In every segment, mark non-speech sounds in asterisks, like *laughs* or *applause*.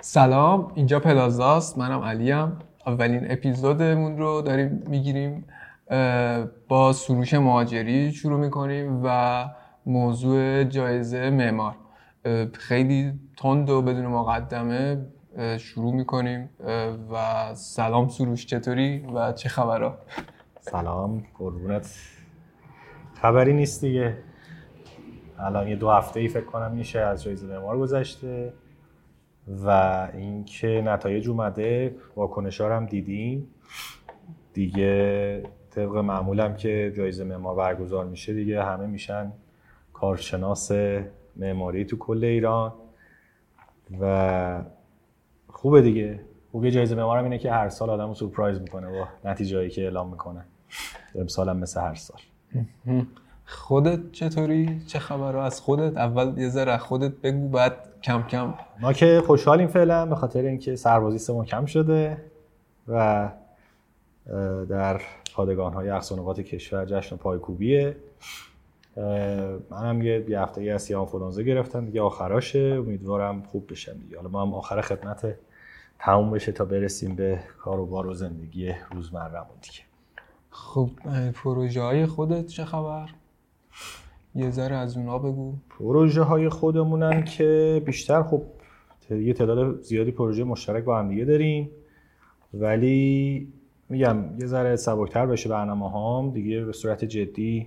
سلام اینجا پلازاست. منم علیم. اولین اپیزودمون رو داریم می‌گیریم با سروش مهاجری شروع می‌کنیم و موضوع جایزه معمار. خیلی تند و بدون مقدمه شروع می‌کنیم. و سلام سروش چطوری و چه خبرها؟ سلام قربونت. خبری نیست دیگه. الان یه دو هفته ای فکر کنم میشه از جایزه معمار گذشته. و اینکه نتایج اومده واکنشا هم دیدیم. دیگه طبق معمولم که جایزه معمار برگزار میشه دیگه همه میشن کارشناس معماری تو کل ایران. و خوبه دیگه. خوبه جایزه معمارم اینه که هر سال آدمو سورپرایز می‌کنه با نتیجهایی که اعلام می‌کنه. امسالم مثل هر سال. خودت چطوری؟ چه خبر از خودت؟ اول یه ذره خودت بگو بعد کم کم. ما که خوشحالیم فعلا به خاطر اینکه سربازی ما کم شده و در پادگان های اقصانقات کشور جشن پایکوبیه. منم یه یه هفته از سیام فلانزا گرفتم دیگه آخراشه. امیدوارم خوب بشم دیگه. حالا ما هم آخر خدمت تموم بشه تا برسیم به کار و بار و زندگی روزمرهمون دیگه. خب پروژه های خودت چه خبر؟ یه ذره از اونا بگو. پروژه های خودمونن که بیشتر خب یه تعداد زیادی پروژه مشترک با هم دیگه داریم. ولی میگم یه ذره سبکتر بشه برنامه هام. دیگه به صورت جدی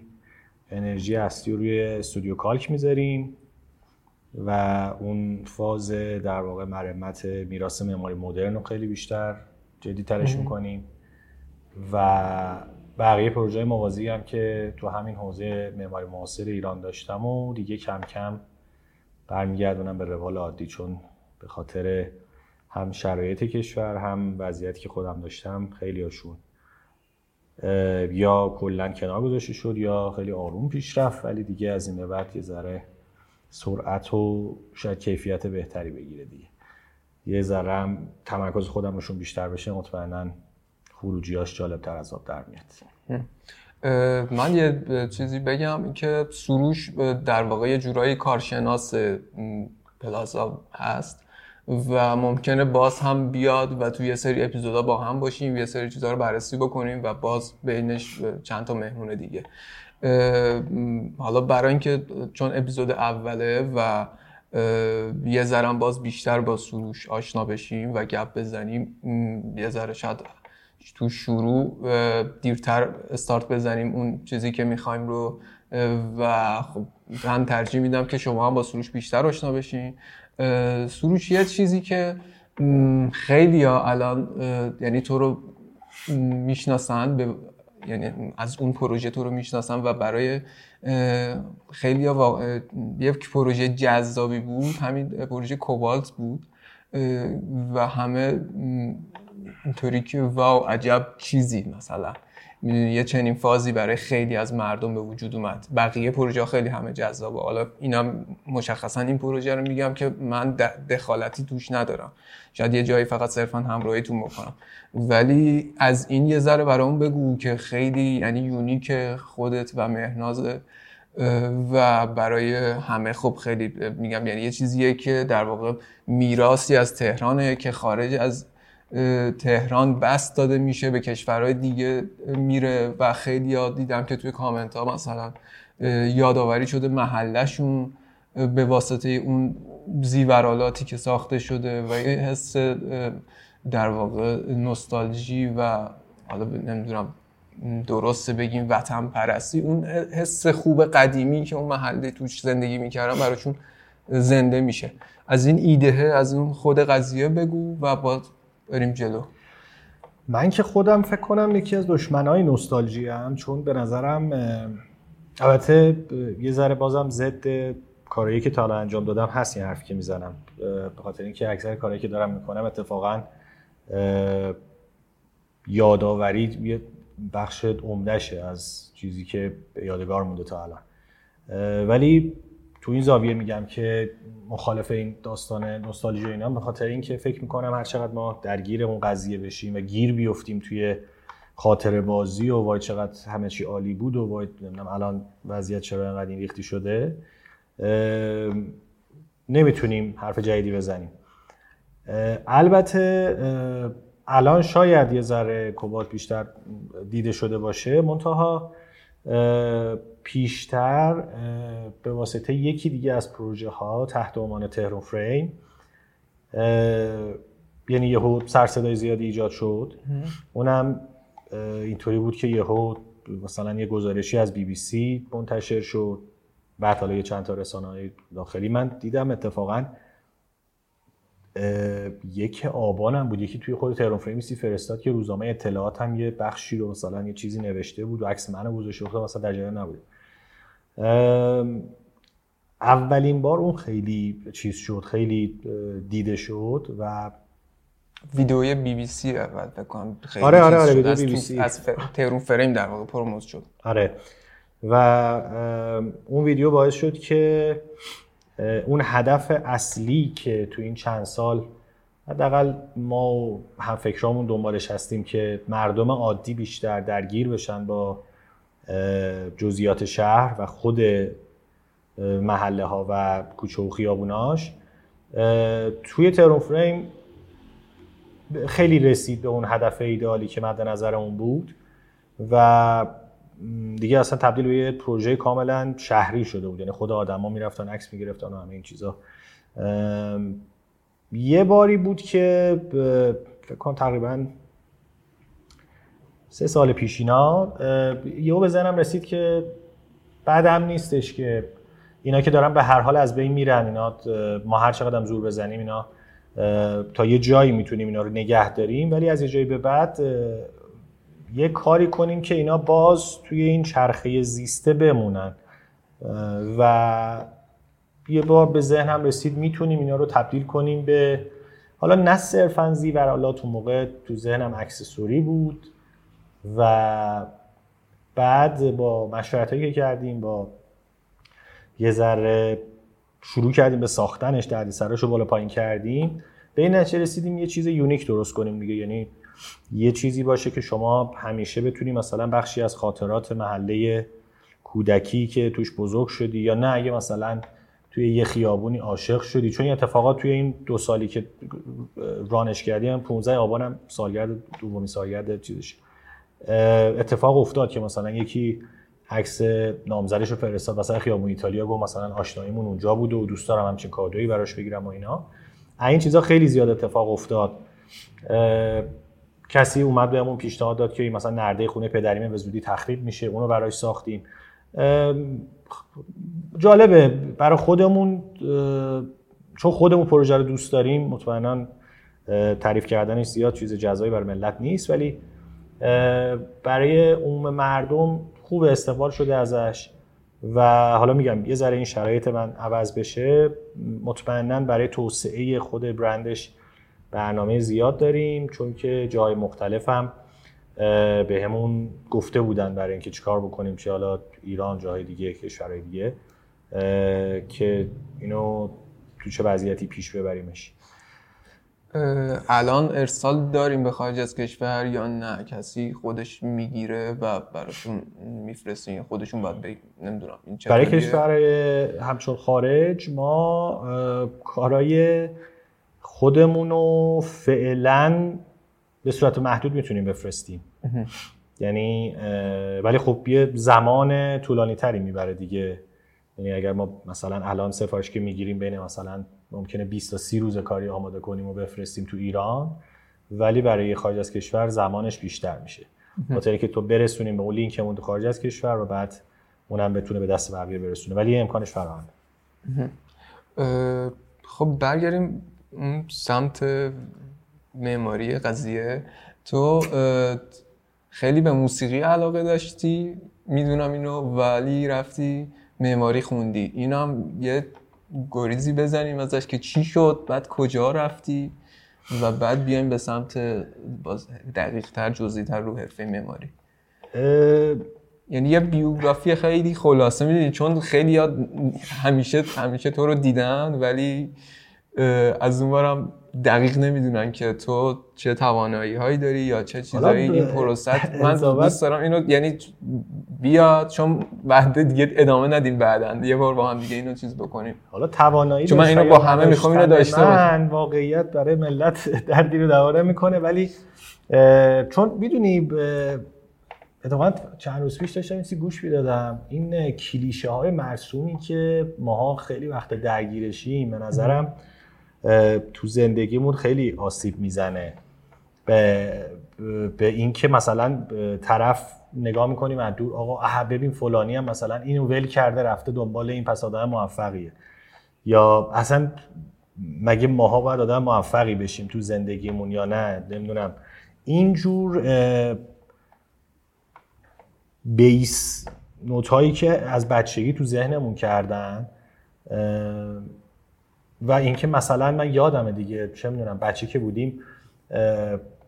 انرژی اصلی روی استودیو کالک می‌ذاریم و اون فاز در واقع مرمت میراث معماری مدرن رو خیلی بیشتر جدی ترش می‌کنیم و بقیه پروژه موازی هم که تو همین حوزه معماری معاصر ایران داشتم و دیگه کم کم برمیگردونم به روال عادی چون به خاطر هم شرایط کشور هم وضعیتی که خودم داشتم خیلی هاشون یا کلا کنار گذاشته شد یا خیلی آروم پیش رفت ولی دیگه از این به بعد یه ذره سرعت و شاید کیفیت بهتری بگیره دیگه. یه ذره هم تمرکز خودم بیشتر بشه مطمئنا خروجیاش جالب تر از آب در میاد. من یه چیزی بگم که سروش در واقع یه جورایی کارشناس پلازا هست و ممکنه باز هم بیاد و توی یه سری اپیزودا با هم باشیم یه سری چیزها رو بررسی بکنیم و باز بینش چند تا مهمون دیگه. حالا برای اینکه چون اپیزود اوله و یه ذرم باز بیشتر با سروش آشنا بشیم و گپ بزنیم یه ذره شاید تو شروع دیرتر استارت بزنیم اون چیزی که می‌خوایم رو و خب من ترجیح میدم که شما هم با سروش بیشتر آشنا بشین. سروش یه چیزی که خیلی ها الان یعنی تو رو می‌شناسن به یعنی از اون پروژه تو رو می‌شناسن و برای خیلی ها یک پروژه جذابی بود همین پروژه کوبالت بود و همه اینطوری که واو عجب چیزی مثلا. می‌دونی یه چنین فازی برای خیلی از مردم به وجود اومد. بقیه پروژه خیلی همه جذابه. حالا اینا مشخصا این پروژه رو میگم که من دخالتی توش ندارم. شاید یه جایی فقط صرفا همراهیتون بکنم. ولی از این یه ذره برام بگو که خیلی یعنی یونیک خودت و مهناز و برای همه خب خیلی میگم یعنی یه چیزیه که در واقع میراسی از تهرانه که خارج از تهران بست داده میشه به کشورهای دیگه میره و خیلی یاد دیدم که توی کامنت ها مثلا یادآوری شده محلشون به واسطه اون زیورالاتی که ساخته شده و یه حس در واقع نوستالژی و حالا نمی‌دونم درسته بگیم وطن پرستی اون حس خوب قدیمی که اون محله توش زندگی می‌کردن براشون زنده میشه. از این ایده از اون خود قضیه بگو و با بریم جلو. من که خودم فکر کنم یکی از دشمنای نوستالژی هم چون به نظرم البته یه ذره بازم ضد کارهایی که تا الان انجام دادم هست این حرفی که می‌زنم. به خاطر اینکه اکثر کارهایی که دارم می‌کنم اتفاقا یادآوری یه بخش عمدهشه از چیزی که یادگار مونده تا الان. ولی تو این زاویه میگم که مخالف این داستان نوستالژی اینا به خاطر اینکه فکر می‌کنم هر چقدر ما درگیر اون قضیه بشیم و گیر بیفتیم توی خاطر بازی و وای چقدر همه چی عالی بود و وای الان وضعیت چرا اینقدر این ریختی شده نمی‌تونیم حرف جدیدی بزنیم. البته الان شاید یه ذره کوبالت بیشتر دیده شده باشه منتها پیشتر به واسطه یکی دیگه از پروژه ها تحت عنوان تهرون فریم یعنی یهو سرصدای زیادی ایجاد شد. اونم اینطوری بود که یهو مثلا یه گزارشی از بی بی سی منتشر شد. بعد حالا یه چند تا رسانه داخلی. من دیدم اتفاقا یک آبانم بود. یکی توی خود تهران فریمیسی فرستاد که روزنامه اطلاعات هم یه بخشی رو مثلا یه چیزی نوشته بود و عکس منو گذاشته بود. مثلا در جریان نبود اولین بار اون خیلی چیز شد خیلی دیده شد و ویدئوی بی بی سی اول بکنم خیلی آره آره آره ویدیو بی بی سی از تهرون فریم در واقع پروموت شد. آره. و اون ویدیو باعث شد که اون هدف اصلی که تو این چند سال حداقل ما هم فکرامون دنبالش هستیم که مردم عادی بیشتر درگیر بشن با جزئیات شهر و خود محله ها و کوچه و خیابوناش توی ترون فریم خیلی رسید به اون هدف ایدئالی که مد نظر اون بود و دیگه اصلا تبدیل به یه پروژه کاملا شهری شده بود. یعنی خود آدما می‌رفتن عکس می‌گرفتن و همه این چیزا. یه باری بود که فکر کنم تقریبا سه سال پیش اینا یهو به ذهنم رسید که بعدم نیستش که اینا که دارن به هر حال از بین میرن اینا ما هر چقدر زور بزنیم اینا تا یه جایی می‌تونیم اینا رو نگه داریم. ولی از یه جایی به بعد یه کاری کنیم که اینا باز توی این چرخه زیسته بمونن. و یه بار به ذهنم رسید می‌تونیم اینا رو تبدیل کنیم به حالا نه صرفا زیور حالا تو موقع تو ذهنم اکسسوری بود. و بعد با مشورت که کردیم با یه ذره شروع کردیم به ساختنش دردی سراشو بالا پایین کردیم. به این نتیجه رسیدیم یه چیز یونیک درست کنیم دیگه. یعنی یه چیزی باشه که شما همیشه بتونی مثلا بخشی از خاطرات محله کودکی که توش بزرگ شدی یا نه اگه مثلا توی یه خیابونی عاشق شدی. چون این اتفاقات توی این دو سالی که رانش کردیم 15 آبانم سالگرد دومی سالگرد چیزش اتفاق افتاد که مثلا یکی عکس نامزدش رو فرستاد مثلا خیابون ایتالیا گفت مثلا آشناییمون اونجا بود و دوست دارم همچین کادویی براش بگیرم و اینا. این چیزا خیلی زیاد اتفاق افتاد. کسی اومد بهمون پیشنهاد داد که مثلا نرده خونه پدریمه به زودی تخریب میشه اونو براش ساختیم. جالبه برای خودمون چون خودمون پروژه رو دوست داریم مطمئنا تعریف کردنش زیاد چیز جزایی برای ملت نیست ولی برای عموم مردم خوب استقبال شده ازش و حالا میگم یه ذره این شرایط من عوض بشه مطمئنا برای توسعه خود برندش برنامه زیاد داریم چون که جای مختلف هم به همون گفته بودن برای اینکه چیکار بکنیم چه حالا ایران جای دیگه کشورهای دیگه که اینو تو چه وضعیتی پیش ببریمش. الان ارسال داریم به خارج از کشور یا نه؟ کسی خودش می‌گیره و براشون میفرسته خودشون باید بگیم نمی‌دونم این برای کشور همچون خارج ما کارای خودمون رو فعلا به صورت محدود می‌تونیم بفرستیم. یعنی ولی خب یه زمان طولانی تری می‌بره دیگه. یعنی اگر ما مثلا الان سفارش که می‌گیریم بین مثلا ممکنه 20 تا 30 روز کاری آماده کنیم و بفرستیم تو ایران ولی برای خارج از کشور زمانش بیشتر میشه. خاطر که تو برسونیم به اون لینکمون تو خارج از کشور و بعد اونم بتونه به دست بقیه برسونه. ولی امکانش فراهمه خب برگردیم سمت معماری قضیه. تو خیلی به موسیقی علاقه داشتی می‌دونم اینو ولی رفتی معماری خوندی. اینم یه گریزی بزنیم ازش که چی شد بعد کجا رفتی و بعد بیایم به سمت دقیق تر جزئی تر رو حرفه معماری. یعنی یه بیوگرافی خیلی خلاصه می‌دونی چون خیلی همیشه همیشه تو رو دیدن ولی از اونورم دقیق نمی‌دونن که تو چه توانایی هایی داری یا چه چیزایی این پروسه من دوست دارم اینو یعنی بیاد چون بعد دیگه ادامه ندیم بعدا. یه بار با هم دیگه اینو چیز بکنیم. حالا توانایی چون من اینو با همه می‌خوام اینو داشته من واقعیت برای ملت *laughs* دردی رو دواره می‌کنه. ولی چون می‌دونی اتفاقا چند روز پیش داشتم این گوش می‌دادم. این کلیشه های مرسومی که ماها خیلی وقت درگیرشیم به نظرم تو زندگیمون خیلی آسیب می‌زنه. به, به اینکه مثلا طرف نگاه می‌کنیم از دور آقا اه ببین فلانی هم مثلا اینو ول کرده رفته دنبال این پس آدم موفقیه. یا اصلا مگه ماها باید آدم موفقی بشیم تو زندگیمون یا نه؟ نمی‌دونم. اینجور بیس نوت هایی که از بچگی تو ذهنمون کردن و اینکه مثلا من یادمه دیگه چه می‌دونم بچه که بودیم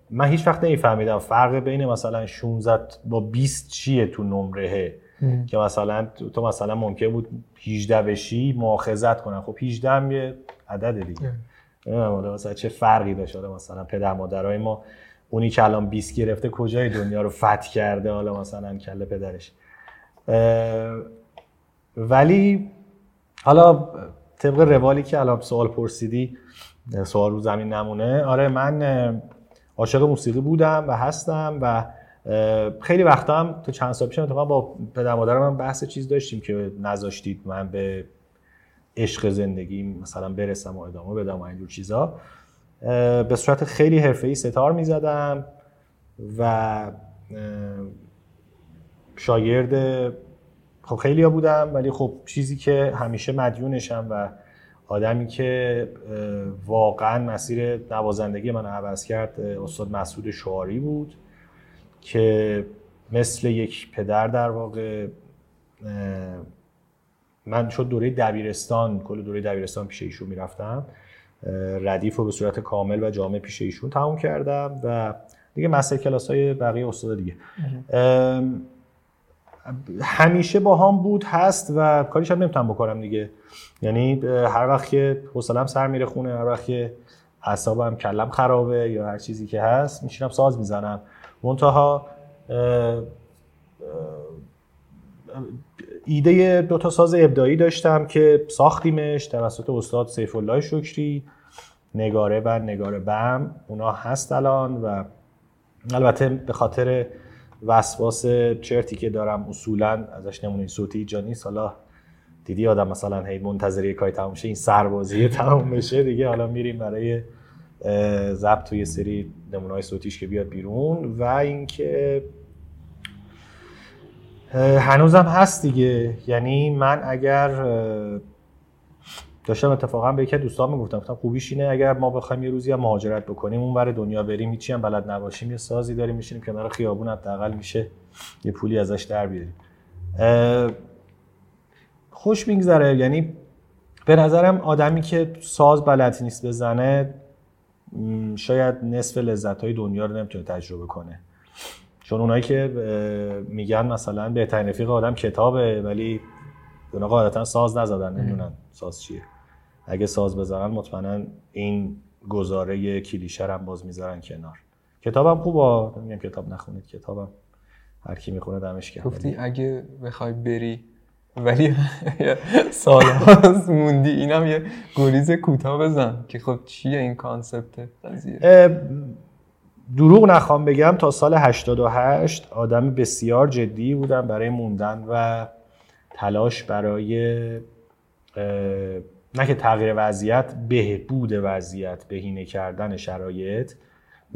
من هیچ وقت نمیفهمیدم فرق بین مثلا 16 با 20 چیه تو نمره که مثلا تو مثلا ممکن بود 18 بشی مؤاخذت کنن. خب 18 هم یه عدد دیگه. حالا مثلا چه فرقی داشت. مثلا پدر مادرای ما اونی که الان 20 گرفته کجای دنیا رو فتح کرده حالا مثلا کله پدرش. ولی حالا طبق روالی که الان سوال پرسیدی سوال رو زمین نمونه. آره من عاشق موسیقی بودم و هستم و خیلی وقتا هم تو چند سال پیش با پدر مادرم بحث چیز داشتیم که نذاشتید من به عشق زندگی مثلا برسم و ادامه بدم و اینجور چیزا. به صورت خیلی حرفه‌ای ستار می‌زدم و شاگرد خب خیلی ها بودم ولی خب چیزی که همیشه مدیونشم و آدمی که واقعا مسیر نوازندگی من عوض کرد استاد مسعود شعاری بود که مثل یک پدر در واقع من شد دوره دبیرستان کل دوره دبیرستان پیش ایشون می‌رفتم ردیف رو به صورت کامل و جامع پیش ایشون تموم کردم و دیگه مستر کلاس های بقیه استاد دیگه. همیشه با هم بود هست و کاریش هم نمی‌تونم بکنم دیگه. یعنی هر وقت که حوصلم سر میره خونه هر وقت که اعصابم کلم خرابه یا هر چیزی که هست میشینم ساز می‌زنم. منتها ایده دو تا ساز ابداعی داشتم که ساختیمش توسط استاد سیف الله شکری نگاره و نگاره بم اونا هست الان و البته به خاطر وسواس چرتی که دارم اصولا ازش نمونه صوتی جا نیست. حالا دیدی آدم مثلا هی منتظری کاری تموم شه این سربازی *laughs* تموم بشه دیگه. حالا میریم برای ضبط توی سری نمونه صوتیش که بیاد بیرون و اینکه هنوزم هست دیگه. یعنی من اگر داشتم اتفاقا به یکی دوستان می‌گفتم گفتم خوبیش اینه اگر ما بخوایم یه روزی هم مهاجرت بکنیم اون ور دنیا بریم هیچی هم بلد نباشیم یه سازی داریم میشینیم کنار خیابون حداقل میشه یه پولی ازش در بیاریم. خوش میگذره. یعنی به نظرم آدمی که ساز بلد نیست بزنه شاید نصف لذت های دنیا رو نمی‌تونه تجربه کنه. چون اونایی که میگن مثلا بهترین رفیق آدم کتابه ولی اونا قاعدتا ساز نزدن نمی‌دونن ساز چیه. اگه ساز بزنن مطمئنا این گزاره کلیشه هم باز می‌ذارن کنار. کتابم خوبه. نمیگم کتاب نخونید. کتابم هر کی می‌خونه دمش گرم. گفتی اگه بخوای بری ولی سال موندی اینم یه گریز کوتاه بزن که خب چیه این کانسپت قضیه؟ دروغ نخوام بگم. تا سال 88 آدم بسیار جدی بودم برای موندن و تلاش برای نه که تغییر وضعیت بهبود وضعیت بهینه کردن شرایط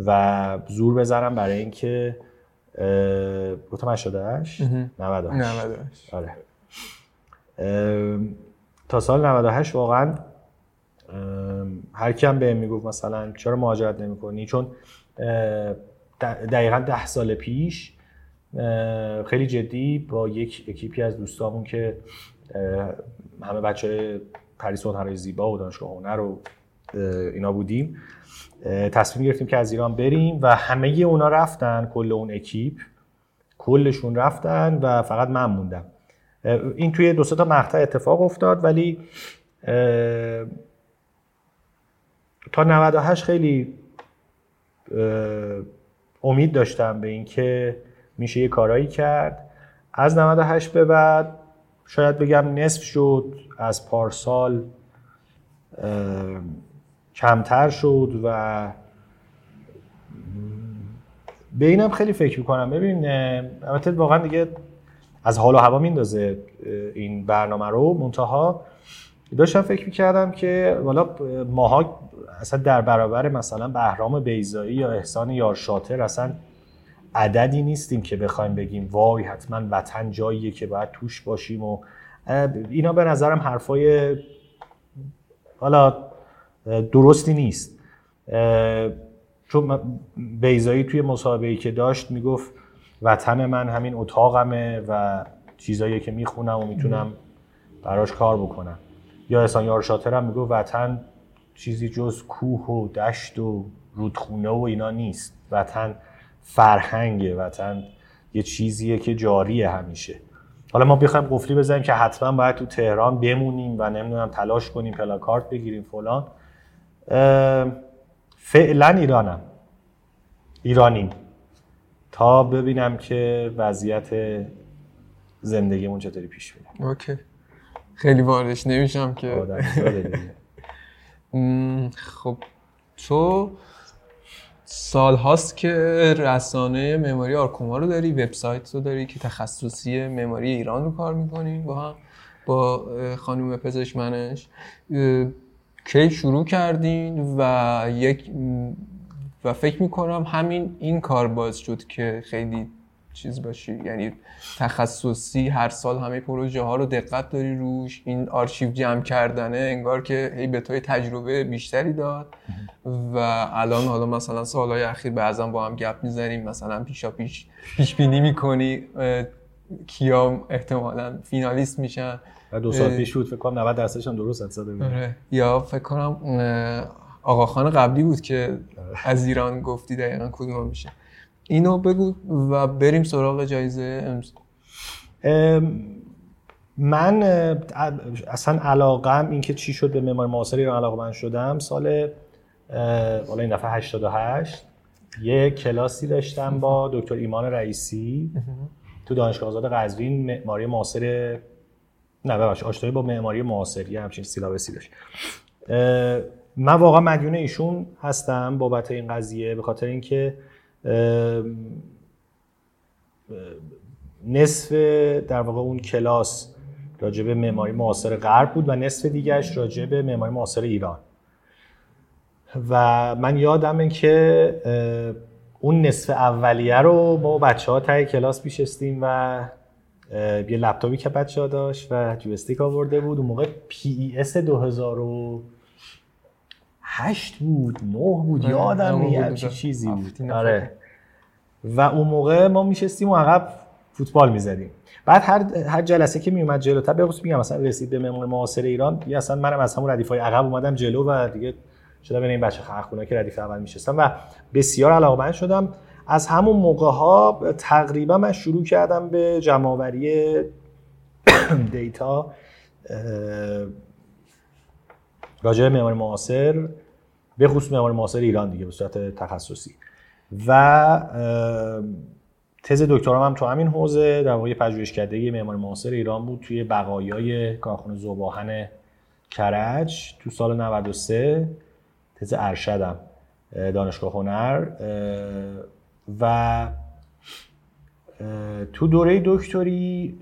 و زور بزنم برای اینکه گفتم 88 98 آره. تا سال 98 واقعا هر کیم به می‌گفت مثلا چرا مهاجرت نمی‌کنی؟ چون دقیقا ده سال پیش خیلی جدی با یک اکیپی از دوستامون که همه بچه پردیس هنرهای زیبا و دانشگاه هنر و اینا بودیم. تصمیم گرفتیم که از ایران بریم و همه اونا رفتن کل اون اکیپ. کلشون رفتن و فقط من موندم. این توی دو تا مقطع اتفاق افتاد ولی تا 98 خیلی امید داشتم به اینکه میشه یه کارایی کرد. از 98 به بعد شاید بگم نصف شد از پارسال کمتر شد و به اینم خیلی فکر می‌کنم. ببین البته واقعا دیگه از حال و هوا میندازه این برنامه رو. منتها داشتم فکر می‌کردم که والا ماها اصلا در برابر مثلا بهرام بیزایی یا احسان یارشاتر اصلا عددی نیستیم که بخوایم بگیم وای حتما وطن جاییه که باید توش باشیم و اینا به نظرم حرفای حالا درستی نیست. چون بیزایی توی مسابقه که داشت می‌گفت وطن من همین اتاقمه و چیزایی که می‌خونم و می‌تونم براش کار بکنم. یا احسان یارشاتر هم می‌گفت وطن چیزی جز کوه و دشت و رودخونه و اینا نیست. وطن فرهنگه وطن یه چیزیه که جاریه همیشه. حالا ما بخوایم قفلی بزنیم که حتما باید تو تهران بمونیم و نمی‌دونم تلاش کنیم پلاکارت بگیریم فلان. فعلا ایرانم. ایرانیم. تا ببینم که وضعیت زندگیمون چطوری پیش میره. اوکی. خیلی واردش نمیشم که. خب تو سال هاست که رسانه معماری آرکوما رو داری وبسایت رو داری که تخصصی معماری ایران رو کار می‌کنی با هم با خانم پزشمنش کی شروع کردین و یک و فکر می‌کنم همین این کار باعث شد که خیلی چیز باشی. یعنی تخصصی هر سال همه پروژه ها رو دقت داری روش. این آرشیو جمع کردنه انگار که هی به توی تجربه بیشتری داد. و الان حالا مثلا سالهای اخیر بعضا با هم گپ می‌زنیم مثلا پیشا پیش پیش بینی می‌کنی کیا احتمالا فینالیست میشن. و دو سال پیش بود فکر کنم 90 درصدش هم درست حدس آره. یا فکر کنم آقا خان قبلی بود که از ایران گفتی دقیقا کدوم میشه. اینو بگو و بریم سراغ جایزه امز من اصلا علاقم این که چی شد به معماری معاصر ایران علاقه من شدم سال حالا این دفعه 88 یه کلاسی داشتم با دکتر ایمان رئیسی تو دانشگاه آزاد قزوین معماری معاصر نه ببخش آشنایی با معماری معاصر یه همچین سیلابسی داشت. من واقعا مدیون ایشون هستم بابت این قضیه به خاطر اینکه نصف در واقع اون کلاس راجع به معماری معاصر غرب بود و نصف دیگرش راجع به معماری معاصر ایران. و من یادمه که اون نصف اولیه رو ما بچه ها ته کلاس می‌شستیم و یه لپتاپی که بچه ها داشت و joystick آورده بود. اون موقع PES 2008 بود 9 بود یادم یه چیزی بود. آره. و اون موقع ما میشستیم و عقب فوتبال می‌زدیم. بعد هر هر جلسه که میومد جلوتر به میگم مثلا رسید به معمار معاصر ایران یا اصلا منم از همون ردیف های عقب اومدم جلو و دیگه شده بین این بچه خرخونه که ردیف اول میشستم و بسیار علاقمند شدم. از همون موقع ها تقریبا من شروع کردم به جمعآوری *coughs* دیتا راجع به معماری معاصر. به خصوص معماری معاصر ایران دیگه به صورت تخصصی. و تز دکترام هم تو همین حوزه در واقع پژوهشکده معماری معاصر ایران بود توی بقایای کارخانه زوباهن کرج تو سال 93 تز ارشدم دانشگاه هنر و تو دوره دکتری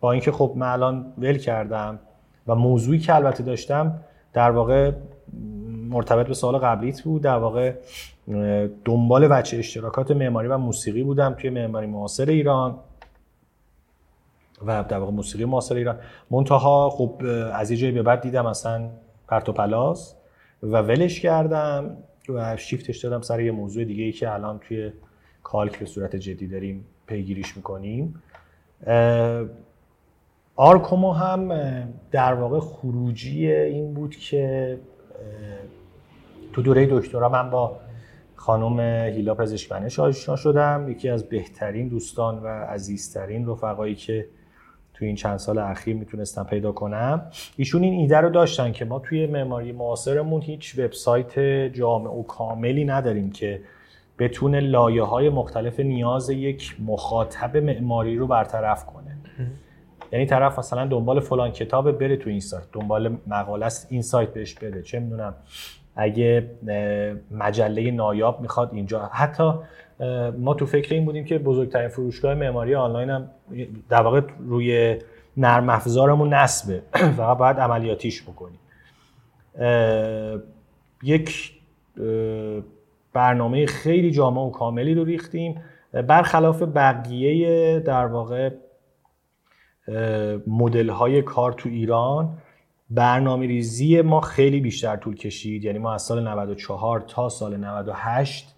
با اینکه خب من الان ول کردم و موضوعی که البته داشتم در واقع مرتبط به سال قبلیت بود در واقع دنبال وچه اشتراکات معماری و موسیقی بودم توی معماری معاصر ایران و در واقع موسیقی معاصر ایران. منتها خب از یه جایی به بعد دیدم اصلا پرت و پلاس و ولش کردم و شیفتش دادم سر یه موضوع دیگه ای که الان توی کالک به صورت جدی داریم پیگیریش می‌کنیم. آرکوما هم در واقع خروجی این بود که تو دوره دکترا من با خانم هیلا پزشکمنش آشنا شدم. یکی از بهترین دوستان و عزیزترین رفقایی که تو این چند سال اخیر می‌تونستم پیدا کنم. ایشون این ایده رو داشتن که ما توی معماری معاصرمون هیچ وبسایت جامع و کاملی نداریم که بتونه لایه های مختلف نیاز یک مخاطب معماری رو برطرف کنه. یعنی طرف مثلا دنبال فلان کتاب بره تو این سایت. دنبال مقاله است این سایت بهش بده. چه می‌دونم. اگه مجله نایاب می‌خواد اینجا. حتی ما تو فکر این بودیم که بزرگترین فروشگاه معماری آنلاین هم در واقع روی نرم افزارمون نصبه. *clears throat* فقط باید عملیاتیش بکنیم. یک برنامه خیلی جامع و کاملی رو ریختیم. برخلاف بقیه در واقع مدل های کار تو ایران برنامه ریزی ما خیلی بیشتر طول کشید. یعنی ما از سال 94 تا سال 98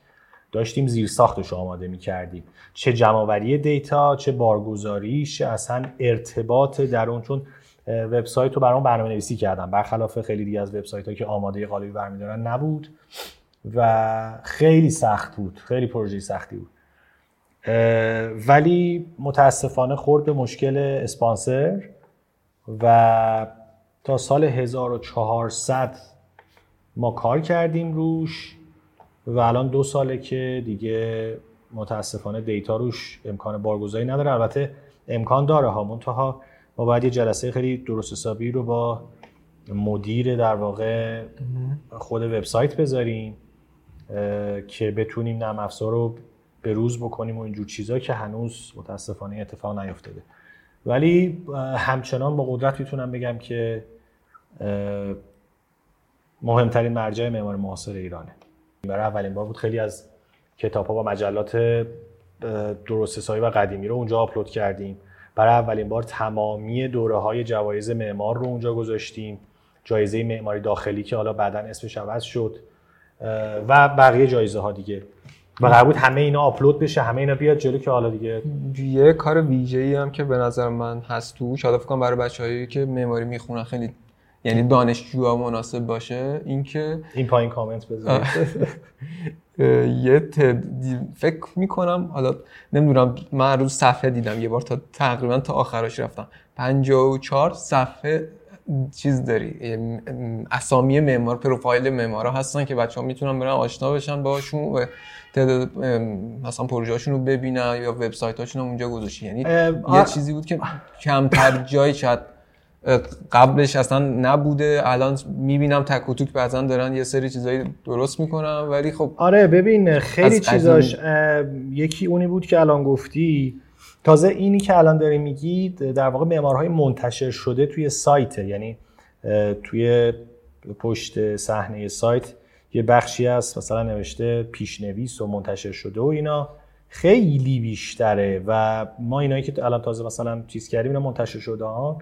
داشتیم زیر ساختش آماده می کردیم چه جمعوری دیتا چه بارگذاریش اصلا ارتباط در اون چون وبسایت رو برام برنامه نویسی کردم برخلاف خیلی دیگه از وبسایت که آماده قالبی برمیدارن نبود و خیلی سخت بود. خیلی پروژه سختی بود. ولی متاسفانه خورد به مشکل اسپانسر و تا سال 1400 ما کار کردیم روش و الان دو ساله که دیگه متاسفانه دیتا روش امکان بارگذاری نداره. البته امکان داره ها منتها ما باید یه جلسه خیلی درست حسابی رو با مدیر در واقع خود وبسایت بذاریم که بتونیم نرم افزار رو به روز بکنیم و اینجور چیزا که هنوز متاسفانه اتفاق نیفتاده. ولی همچنان با قدرت می‌تونم بگم که مهمترین مرجع معمار معاصر ایرانه. برای اولین بار بود خیلی از کتاب ها و مجلات درست و قدیمی رو اونجا آپلود کردیم. برای اولین بار تمامی دوره های جوایز معمار رو اونجا گذاشتیم. جایزه معماری داخلی که حالا بعدا اسمش عوض شد. و بقیه جایزه ها دیگه. و قرار بود همه اینا آپلود بشه همه اینا بیاد جلو که حالا دیگه یه کار ویژه ای هم که به نظر من هست تو حالا فکر برای بچه‌هایی که معماری می‌خونن خیلی یعنی دانشجوها مناسب باشه اینکه این پایین کامنت بذارید. *laughs* یه. فکر می‌کنم حالا نمی‌دونم من روز صفحه دیدم یه بار تا تقریبا تا آخرش رفتم. 54 صفحه چیز داری اسامی معمار پروفایل معمارا هستن که بچه ها می‌تونن برن آشنا بشن باشون و تعداد مثلا پروژه‌هاشون رو ببینن یا وبسایت‌هاشون اونجا گذاشتی. یعنی یه چیزی بود که کمتر جای شاید قبلش اصلا نبوده. الان می‌بینم تک و توک بعضا دارن یه سری چیزایی درست می‌کنن ولی خب آره ببین خیلی چیزاش یکی اونی بود که الان گفتی. تازه اینی که الان داری میگی در واقع معمارهای منتشر شده توی سایت یعنی توی پشت صحنه سایت یه بخشی هست مثلا نوشته پیشنویس و منتشر شده و اینا. خیلی بیشتره و ما اینایی که الان تازه مثلا چیز کردیم اینا منتشر شده ها.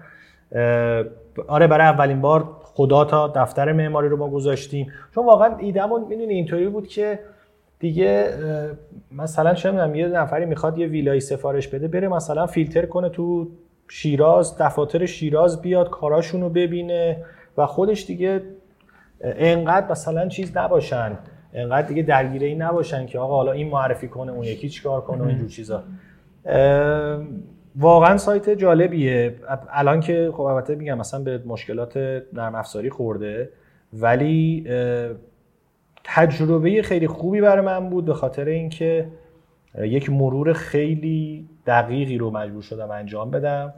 آره برای اولین بار خدا تا دفتر معماری رو ما گذاشتیم. چون واقعا ایدمون می‌دونی اینطوری بود که دیگه مثلا چه یه نفری می‌خواد یه ویلای سفارش بده بره مثلا فیلتر کنه تو شیراز دفاتر شیراز بیاد کاراشون رو ببینه و خودش دیگه انقدر مثلا چیز نباشن انقدر دیگه درگیره ای نباشن که آقا حالا این معرفی کنه اون یکی چیکار کنه اینجور چیزا. واقعا سایت جالبیه. الان که خب البته میگم مثلا به مشکلات نرم افزاری خورده ولی تجربه خیلی خوبی برای من بود به خاطر اینکه یک مرور خیلی دقیقی رو مجبور شدم انجام بدم.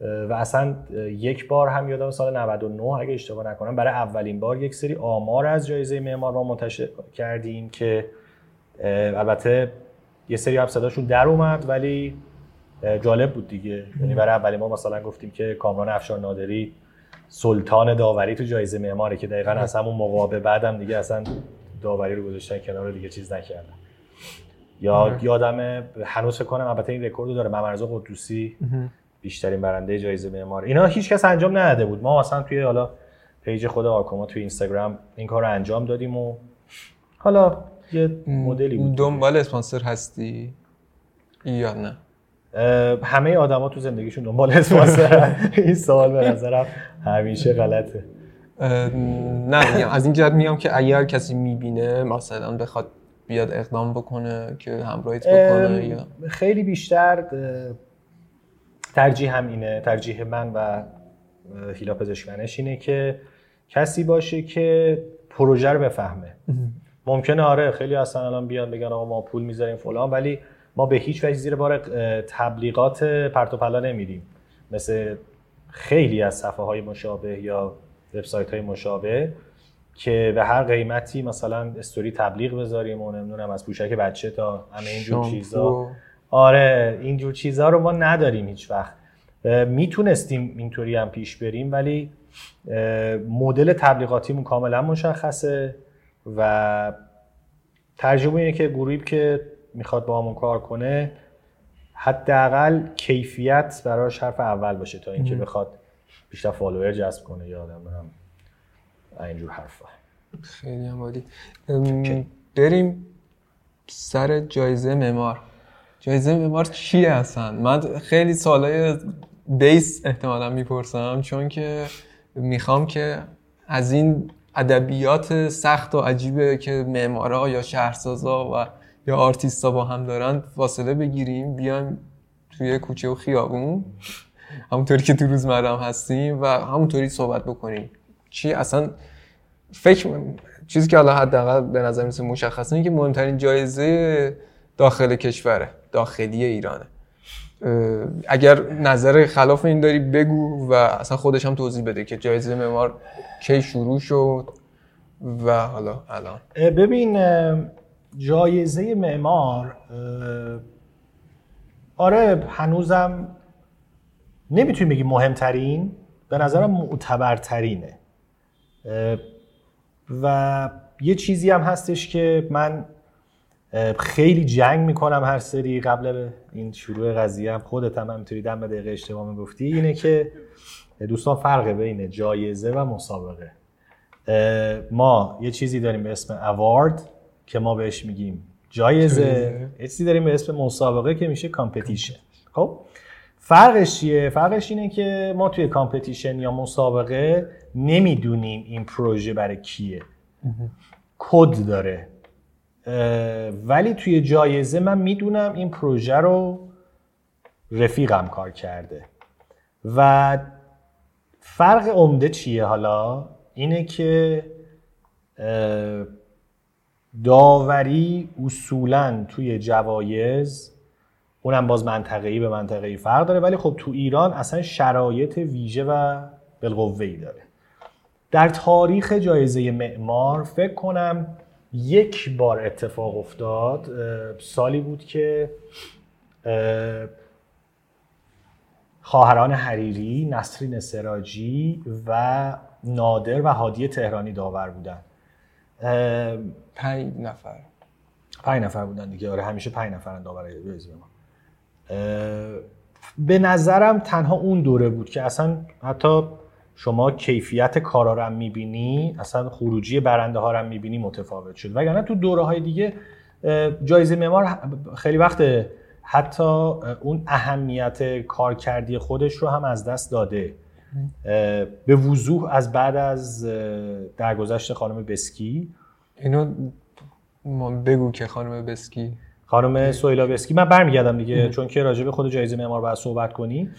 و اصلا یک بار هم یادم سال 99 اگه اشتباه نکنم برای اولین بار یک سری آمار از جایزه معمار ما منتشر کردیم که البته یه سری هم صداشون در اومد ولی جالب بود دیگه. یعنی برای اولین بار مثلا گفتیم که کامران افشار نادری سلطان داوری تو جایزه معماره که دقیقا از همون موقع بعدم دیگه اصلا داوری رو گذاشتن کنار دیگه چیز نکردن. یا. یادم هنوز فکر کنم البته این رکورد داره. ممدرضا قدوسی بیشترین برنده جایزه معمار. اینا هیچ کس انجام نداده بود. ما اصلا توی حالا page خود آرکوما توی اینستاگرام این کار رو انجام دادیم و حالا یه مدلی بود. دنبال اسپانسر هستی؟ یا نه؟ همه آدما تو زندگیشون دنبال اسپانسر *laughs* این سوال به نظرم همیشه غلطه. نه از این جهت میگم که اگر کسی می‌بینه مثلا بخواد بیاد اقدام بکنه که همراهیت بکنه یا خیلی بیشتر ترجیح هم اینه. ترجیح من و هیلا پزشکنش اینه که کسی باشه که پروژه رو بفهمه. ممکنه آره خیلی هستن الان بیان بگن آقا ما پول می‌ذاریم فلان ولی ما به هیچ وجه زیر بار تبلیغات پرت و پلا نمیدیم مثل خیلی از صفحه های مشابه یا وبسایت های مشابه که به هر قیمتی مثلا استوری تبلیغ بذاریم و نمی‌دونم از پوشک بچه تا همه اینجور چیزا. آره اینجور چیزا رو ما نداریم هیچ وقت. می‌تونستیم اینطوری هم پیش بریم ولی مدل تبلیغاتیمون کاملا مشخصه و ترجمه اینه که گروهی که می‌خواد با همون کار کنه حداقل کیفیت براش حرف اول باشه تا اینکه بخواد بیشتر فالوور جذب کنه یا آدم اینجور حرفا. خیلی هم عالی. بریم سر جایزه معمار. جایزه معمار چیه اصلا؟ من خیلی سالای بیس احتمالا می‌پرسم چون که می‌خوام که از این ادبیات سخت و عجیبه که معمارا یا شهرسازا و یا آرتیستا با هم دارن فاصله بگیریم بیایم توی کوچه و خیابون. همونطوری که تو روزمره هم هستیم و همونطوری صحبت بکنیم. چی؟ اصلا فکر چیزی که حالا حداقل به نظر میسه مشخصه اینه که مهمترین جایزه داخل کشوره داخلی ایرانه. اگر نظر خلاف این داری بگو و اصلا خودش هم توضیح بده که جایزه معمار کی شروع شد و حالا الان. ببین جایزه معمار آره هنوزم نمی‌تونیم بگیم مهمترین به نظرم معتبرترینه. و یه چیزی هم هستش که من خیلی جنگ می‌کنم هر سری قبل این شروع قضیه هم. خودت هم همینطوری دم به دقیقه اشتباه می‌گفتی. اینه که دوستان فرق بین جایزه و مسابقه. ما یه چیزی داریم به اسم award که ما بهش میگیم جایزه. چیزی داریم به اسم مسابقه که میشه competition. خب فرقش چیه؟ فرقش اینه که ما توی competition یا مسابقه نمی‌دونیم این پروژه برای کیه. کد داره. ولی توی جایزه من می‌دونم این پروژه رو رفیقم کار کرده. و فرق عمده چیه حالا؟ اینه که داوری اصولا توی جوایز اونم باز منطقه‌ای به منطقه‌ای فرق داره ولی خب تو ایران اصلا شرایط ویژه و بالقوه‌ای داره. در تاریخ جایزه معمار فکر کنم یک بار اتفاق افتاد سالی بود که خواهران حریری، نسرین سراجی و نادر و هادی تهرانی داور بودن. پنج نفر. پنج نفر بودن دیگه. آره همیشه پنج نفرن داور جایزه ما. به نظرم تنها اون دوره بود که اصلا حتی شما کیفیت کارا رو می‌بینی اصلا خروجی برنده ها رو می‌بینی متفاوت شد. وگرنه تو دوره های دیگه جایزه معمار خیلی وقت حتی اون اهمیت کارکردی خودش رو هم از دست داده. به وضوح از بعد از درگذشت خانم بسکی. اینو بگو که خانم بسکی. خانم سویلا بسکی. من برمیگردم دیگه چون که راجع به خود جایزه معمار باید صحبت کنی.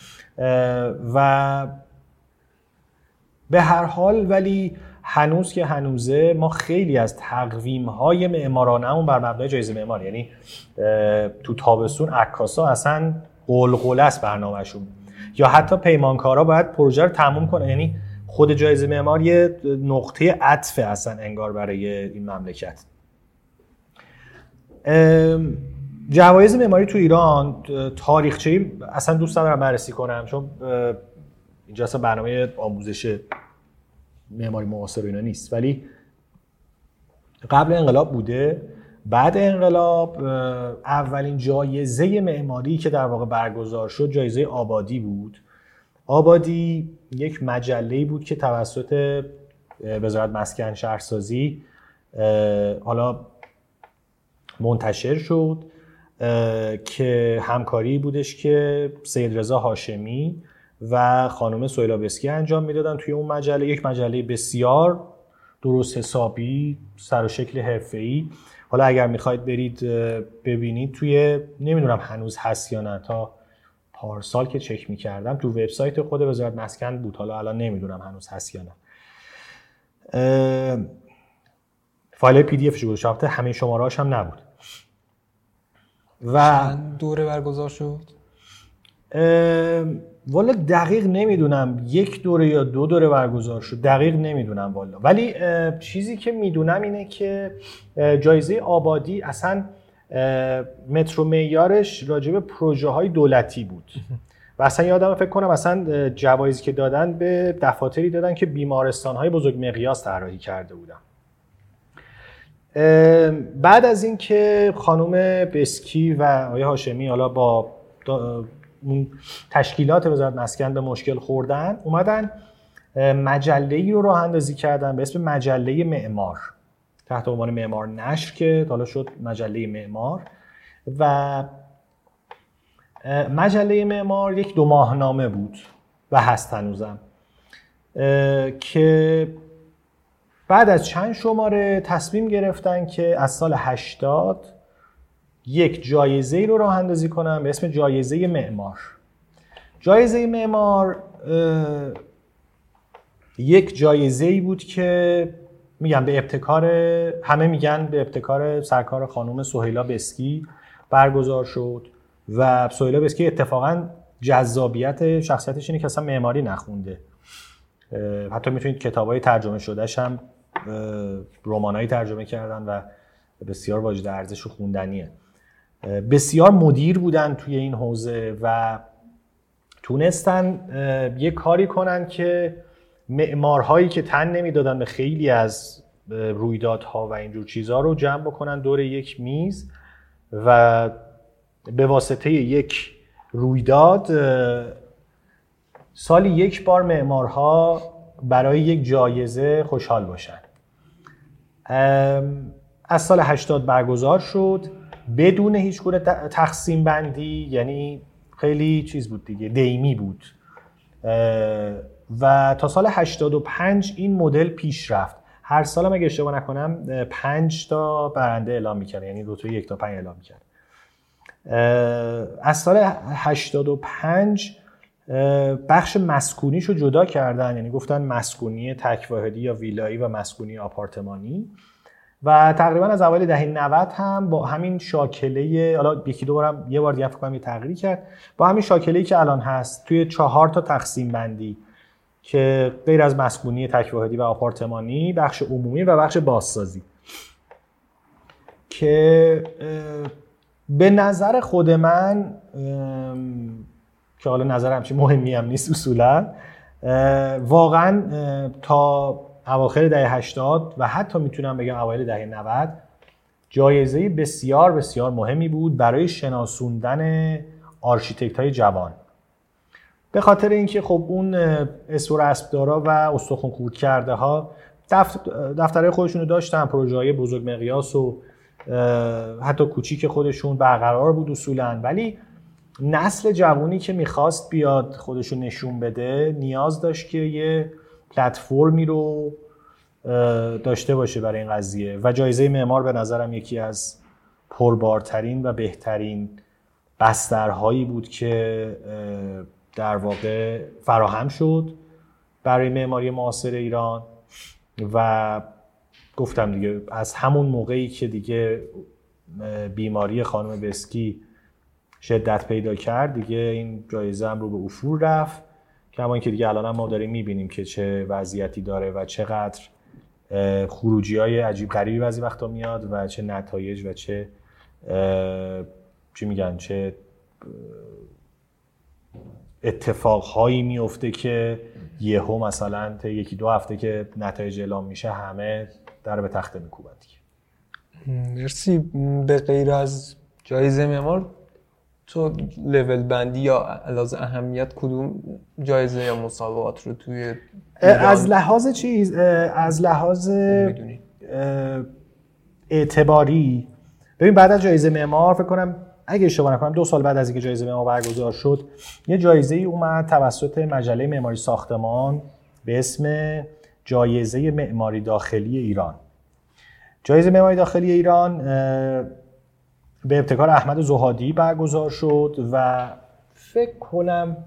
و به هر حال ولی هنوز که هنوزه ما خیلی از تقویم های معمارانه بر مبنای جایزه معمار یعنی تو تابستون عکاسا اصلا قلقله است برنامهشون. یا حتی پیمانکارا باید پروژه رو تموم کنه یعنی خود جایزه معمار یه نقطه عطف اصلا انگار برای این مملکت. جوایز معماری تو ایران تاریخچه اصلا دوست دارم بررسی کنم چون اینجا اصلا برنامه آموزش معماری معاصر اینا نیست. ولی قبل انقلاب بوده. بعد انقلاب اولین جایزه معماری که در واقع برگزار شد جایزه آبادی بود. آبادی یک مجله بود که توسط وزارت مسکن شهرسازی حالا منتشر شد که همکاری بودش که سید رضا هاشمی و خانم سویلا بسکی انجام می‌دادن توی اون مجله. یک مجله بسیار درست حسابی سر و شکل حرفه‌ای. حالا اگر می‌خواید برید ببینید توی نمی‌دونم هنوز هست یا نه تا پارسال که چک می‌کردم تو وبسایت خود وزارت مسکن بود. حالا الان نمی‌دونم هنوز هست یا نه. فایل پی دی افش گذاشت همه شماره هم نبود. و دوره برگزار شد؟ والا دقیق نمی‌دونم یک دوره یا دو دوره برگزار شد دقیق نمی‌دونم والا. ولی چیزی که می‌دونم اینه که جایزه آبادی اصلا مترو میارش راجب پروژه های دولتی بود. و اصلا یادم فکر کنم اصلا جوایزی که دادن به دفاتری دادن که بیمارستان های بزرگ مقیاس طراحی کرده بودن. بعد از اینکه خانم بسکی و آقای هاشمی حالا با اون تشکیلات وزارت مسکن به مشکل خوردن اومدن مجله ای رو راه اندازی کردن به اسم مجله معمار. تحت عنوان معمار نشر که حالا شد مجله معمار. و مجله معمار یک دو ماهنامه بود و هست هنوزم که بعد از چند شماره تصمیم گرفتن که از سال 80 یک جایزه رو راه اندازی کنن به اسم جایزه معمار. جایزه معمار یک جایزه ای بود که میگم به ابتکار همه میگن به ابتکار سرکار خانم سهیلا بسکی برگزار شد و سهیلا بسکی اتفاقا جذابیت شخصیتش اینه که اصلا معماری نخونده. حتی می‌تونید کتاب های ترجمه شدهش هم رمانایی ترجمه کردن و بسیار واجد ارزش و خوندنیه. بسیار مدیر بودن توی این حوزه و تونستن یه کاری کنن که معمارهایی که تن نمی‌دادن به خیلی از رویدادها و اینجور چیزها رو جمع بکنن دور یک میز و به واسطه یک رویداد سالی یک بار معمارها برای یک جایزه خوشحال باشن. از سال 80 برگزار شد. بدون هیچ گونه تقسیم بندی یعنی خیلی چیز بود دیگه دیمی بود. و تا سال 85 این مدل پیش رفت. هر سال هم اگه اشتباه نکنم 5 تا برنده اعلام می‌کرد یعنی تا یک تا 5 اعلام می‌کرد. از سال 85 بخش مسکونیشو جدا کردن یعنی گفتن مسکونی تک واحدی یا ویلایی و مسکونی آپارتمانی. و تقریبا از اوایل دهه 90 هم با همین شاکله حالا یکی دو بارم یه بار دیگه فکر تغییری کرد با همین شاکله که الان هست توی چهار تا تقسیم بندی که غیر از مسکونی تک واحدی و آپارتمانی بخش عمومی و بخش بازسازی. که به نظر خود من که حالا نظرم چی مهمی هم نیست اصولا واقعا تا اواخر دهه 80 و حتی می‌تونم بگم اوایل دهه 90 جایزه بسیار بسیار مهمی بود برای شناسوندن architect های جوان. به خاطر اینکه خب اون اسم و رسم‌دارا و استخون خورد کرده ها دفترهای خودشون رو داشتن پروژه های بزرگ مقیاس و حتی کوچیک خودشون برقرار بود اصولا. ولی نسل جوانی که می‌خواست بیاد خودشو نشون بده نیاز داشت که یه پلتفرمی رو داشته باشه برای این قضیه. و جایزه معمار به نظرم یکی از پربارترین و بهترین بسترهایی بود که در واقع فراهم شد برای معماری معاصر ایران. و گفتم دیگه از همون موقعی که دیگه بیماری خانم بسکی شدت پیدا کرد دیگه این جایزه هم رو به افور رفت. کما اینکه دیگه الان ما داریم می‌بینیم که چه وضعیتی داره و چقدر خروجی های عجیب غریبی بعضی وقتا میاد و چه نتایج و چه چی میگن چه اتفاقهایی میفته که یهو مثلا تا یکی دو هفته که نتایج اعلام میشه همه در به تخته میکوبن مرسی. به غیر از جایزه معمار تو لول بندی یا علاوه اهمیت کدوم جایزه یا مسابقات رو توی از لحاظ چیز از لحاظ اعتباری. ببین بعد از جایزه معمار فکر کنم اگه اشتباه نکنم دو سال بعد از اینکه جایزه معمار برگزار شد یه جایزه ای اومد توسط مجله معماری ساختمان به اسم جایزه معماری داخلی ایران. جایزه معماری داخلی ایران به ابتکار احمد زهادی برگزار شد و فکر کنم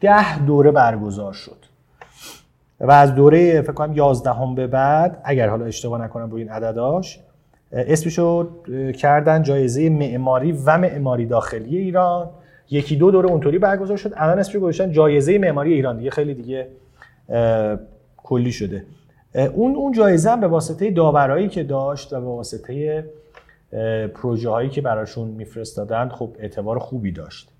ده دوره برگزار شد. و از دوره فکر کنم 11 هم به بعد اگر حالا اشتباه نکنم روی این عدداش اسمشو کردن جایزه معماری و معماری داخلی ایران. یکی دو دوره اونطوری برگزار شد. الان اسمش گذاشتن جایزه معماری ایران. دیگه خیلی دیگه کلی شده. اون اون جایزه هم به واسطه داورایی که داشت و به واسطه پروژه هایی که براشون میفرستادن خب اعتبار خوبی داشت.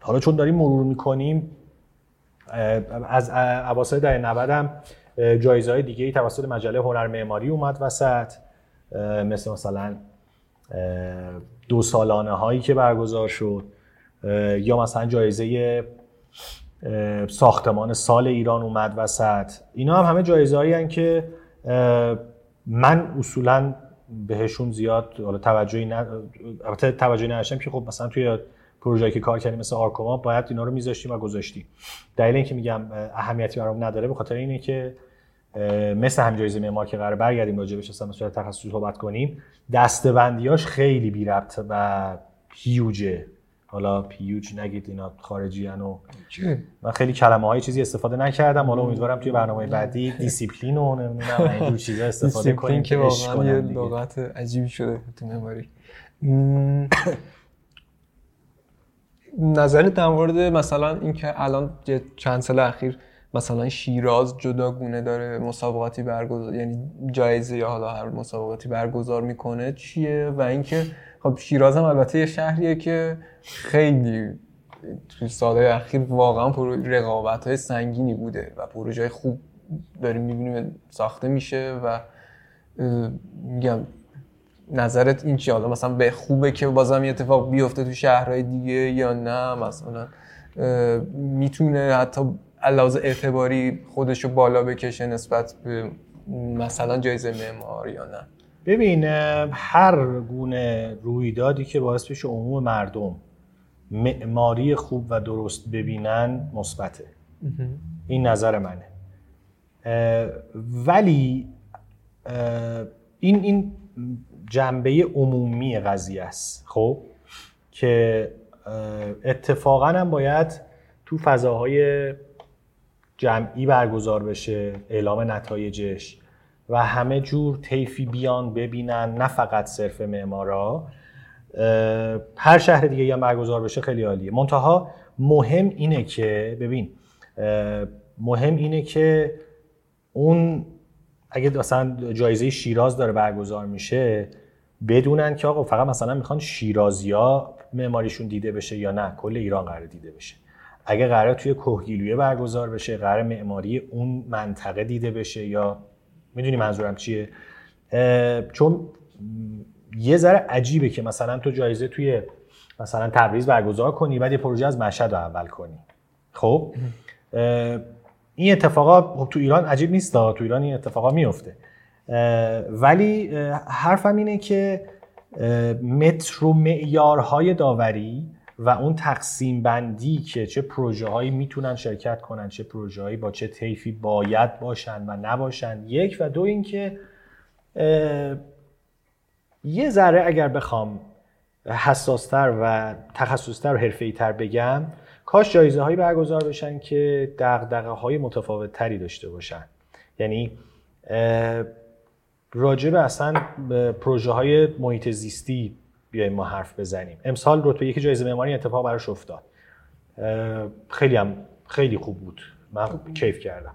حالا چون داریم مرور می‌کنیم از اواسط در 90 هم جایزه های دیگه ای توسط مجله هنر معماری اومد وسط. مثل مثلا دو سالانه هایی که برگزار شد یا مثلا جایزه ساختمان سال ایران اومد وسط. اینا هم همه جایزه هایی که من اصولا بهشون زیاد حالا توجهی نه البته توجهی نداشتم که خب مثلا توی پروژه‌ای که کار کردیم مثل آرکوما باید اینا رو میذاشتیم و گذاشتیم. دلیل اینکه میگم اهمیتی برام نداره به خاطر اینه که مثل هم جایزه معمار که قرار برگردیم راجع اصلا به صورت تخصصی صحبت کنیم دستبندیاش خیلی بی ربط و هیوجه حالا پیوچ نگید اینا خارجی و من خیلی کلمه های چیزی استفاده نکردم. حالا امیدوارم توی برنامه بعدی دیسیپلین و نمی‌دونم اینجور چیزا استفاده *laughs* کنیم که واقعا یه لغت عجیبی شده تو معماری *coughs* نظرت در مورد مثلا اینکه الان چند سال اخیر مثلا شیراز جداگونه داره مسابقاتی برگزار یعنی جایزه یا حالا هر مسابقاتی برگزار می‌کنه چیه؟ و اینکه خب شیراز هم البته یه شهریه که خیلی توی سالهای اخیر واقعا رقابت های سنگینی بوده و پروژه خوب داریم می‌بینیم ساخته میشه و میگم نظرت این چی حالا مثلا به خوبه که بازم یه اتفاق بیفته تو شهرهای دیگه یا نه؟ مثلا می‌تونه حتی علاوه اعتباری خودشو بالا بکشه نسبت به مثلا جایزه معمار یا نه؟ ببین هر گونه رویدادی که باعث بشه عموم مردم معماری خوب و درست ببینن مثبته. این نظر منه. ولی این این جنبه عمومی قضیه است خب؟ که اتفاقا هم باید تو فضاهای جمعی برگزار بشه اعلام نتایجش. و همه جور طیفی بیان ببینن نه فقط صرف معمارا. هر شهر دیگه هم برگزار بشه خیلی عالیه. منتها مهم اینه که ببین مهم اینه که اون اگه مثلا جایزه شیراز داره برگزار میشه بدونن که آقا فقط مثلا می‌خوان شیرازیا معماریشون دیده بشه یا نه. کل ایران قرار دیده بشه. اگه قرار توی کوهگیلویه برگزار بشه قرار معماری اون منطقه دیده بشه یا می‌دونی منظورم چیه؟ چون یه ذره عجیبه که مثلا تو جایزه توی مثلا تبریز برگزار کنی بعد یه پروژه از مشهد رو اول کنی. خب؟ این اتفاقا خب تو ایران عجیب نیست تو ایران این اتفاقا میفته ولی حرفم اینه که متر و معیارهای داوری و اون تقسیم بندی که چه پروژه هایی می‌تونن شرکت کنن چه پروژه هایی با چه طیفی باید باشن و نباشن. یک و دو اینکه یه ذره اگر بخوام حساستر و تخصصتر و حرفه‌ای تر بگم کاش جایزه هایی برگزار بشن که دغدغه های متفاوت تری داشته باشن. یعنی راجع به اصلا پروژه های محیط زیستی بیایم ما حرف بزنیم. امسال رتبه یک جایزه معماری اتفاق براش افتاد. خیلی هم خیلی خوب بود. من کیف کردم.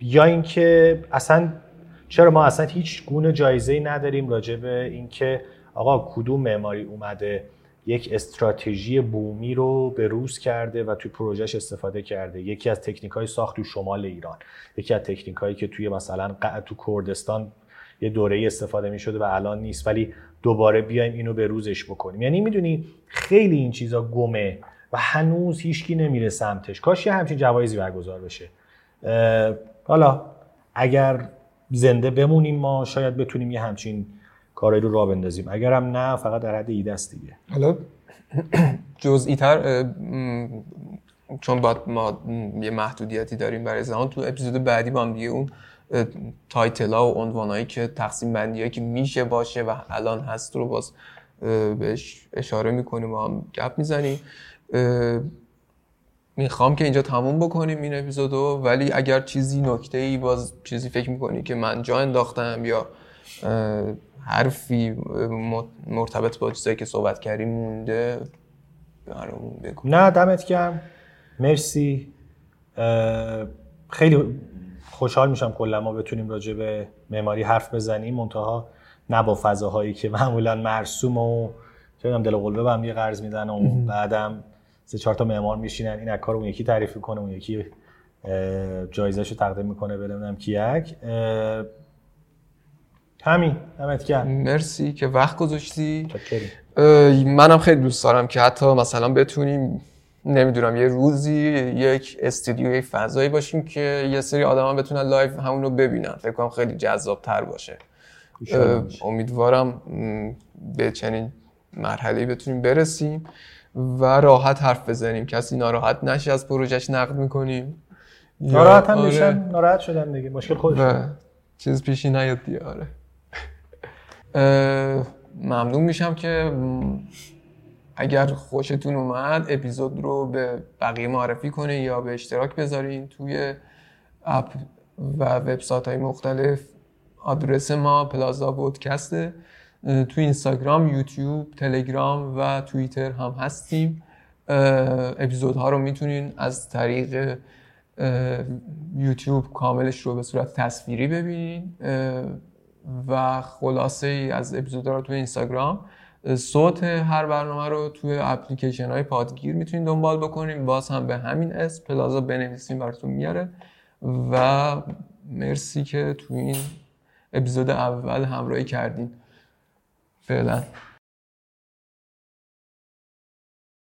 یا اینکه اصلا چرا ما اصلا هیچ گونه جایزه نداریم راجع به اینکه آقا کدوم معماری اومده یک استراتژی بومی رو به روز کرده و توی پروژهش استفاده کرده. یکی از تکنیک های ساخت تو شمال ایران. یکی از تکنیک هایی که توی مثلا تو کردستان یه دوره استفاده می شده و الان نیست ولی دوباره بیایم اینو به روزش بکنیم. یعنی می‌دونی خیلی این چیزا گمه و هنوز هیچکی نمیره سمتش. کاش یه همچین جوایزی برگزار بشه. حالا اگر زنده بمونیم ما شاید بتونیم یه همچین کارایی رو راه بندازیم. اگرم نه فقط در حد ایده است دیگه. حالا جزئی تر چون باید ما یه محدودیتی داریم برای زمان تو اپیزود بعدی با هم دیگه اون تایتل ها و عنوان که تقسیم بندی که میشه باشه و الان هست رو باز بهش اشاره می‌کنیم و هم گپ می‌زنیم. می‌خوام که اینجا تموم بکنیم این اپیزودو ولی اگر چیزی نکته ای باز چیزی فکر می‌کنی که من جا انداختم یا حرفی مرتبط با چیزایی که صحبت کردیم مونده بگو. نه دمت گرم. مرسی. خیلی خوشحال میشم کلا ما بتونیم راجع به معماری حرف بزنیم. منتها نه با فضاهایی که معمولا مرسوم و چه دل و قلوه به هم یه قرض میدن و بعدم سه چهار تا معمار میشینن. این کار اون یکی تعریف کنه اون یکی جایزش رو تقدیم می‌کنه به کیک همین. دمت گرم. مرسی که وقت گذاشتی. منم خیلی دوست دارم که حتی مثلا بتونیم نمی‌دونم یه روزی یک استودیوی فضایی باشیم که یه سری آدما بتونن live همون رو ببینن. فکر کنم خیلی جذاب تر باشه. امیدوارم به چنین مرحله بتونیم برسیم و راحت حرف بزنیم. کسی ناراحت نشه از پروژهش نقد می‌کنیم. ناراحت هم آره. ناراحت شدن دیگه. مشکل خودش چیز پیشی نیاد دیگه آره. ممنون میشم که اگر خوشتون اومد اپیزود رو به بقیه معرفی کنین یا به اشتراک بذارین توی اپ و وبسایت های مختلف. آدرس ما پلازا بودکسته تو اینستاگرام یوتیوب تلگرام و توییتر هم هستیم. اپیزودها رو می‌تونین از طریق یوتیوب کاملش رو به صورت تصویری ببینین. و خلاصه ای از اپیزودها رو تو اینستاگرام. صوت هر برنامه رو توی اپلیکیشن های پادگیر می‌تونین دنبال بکنیم باز هم به همین اسم پلازا بنویسیم براتون میاره. و مرسی که تو این اپیزود اول همراهی کردین. فعلا.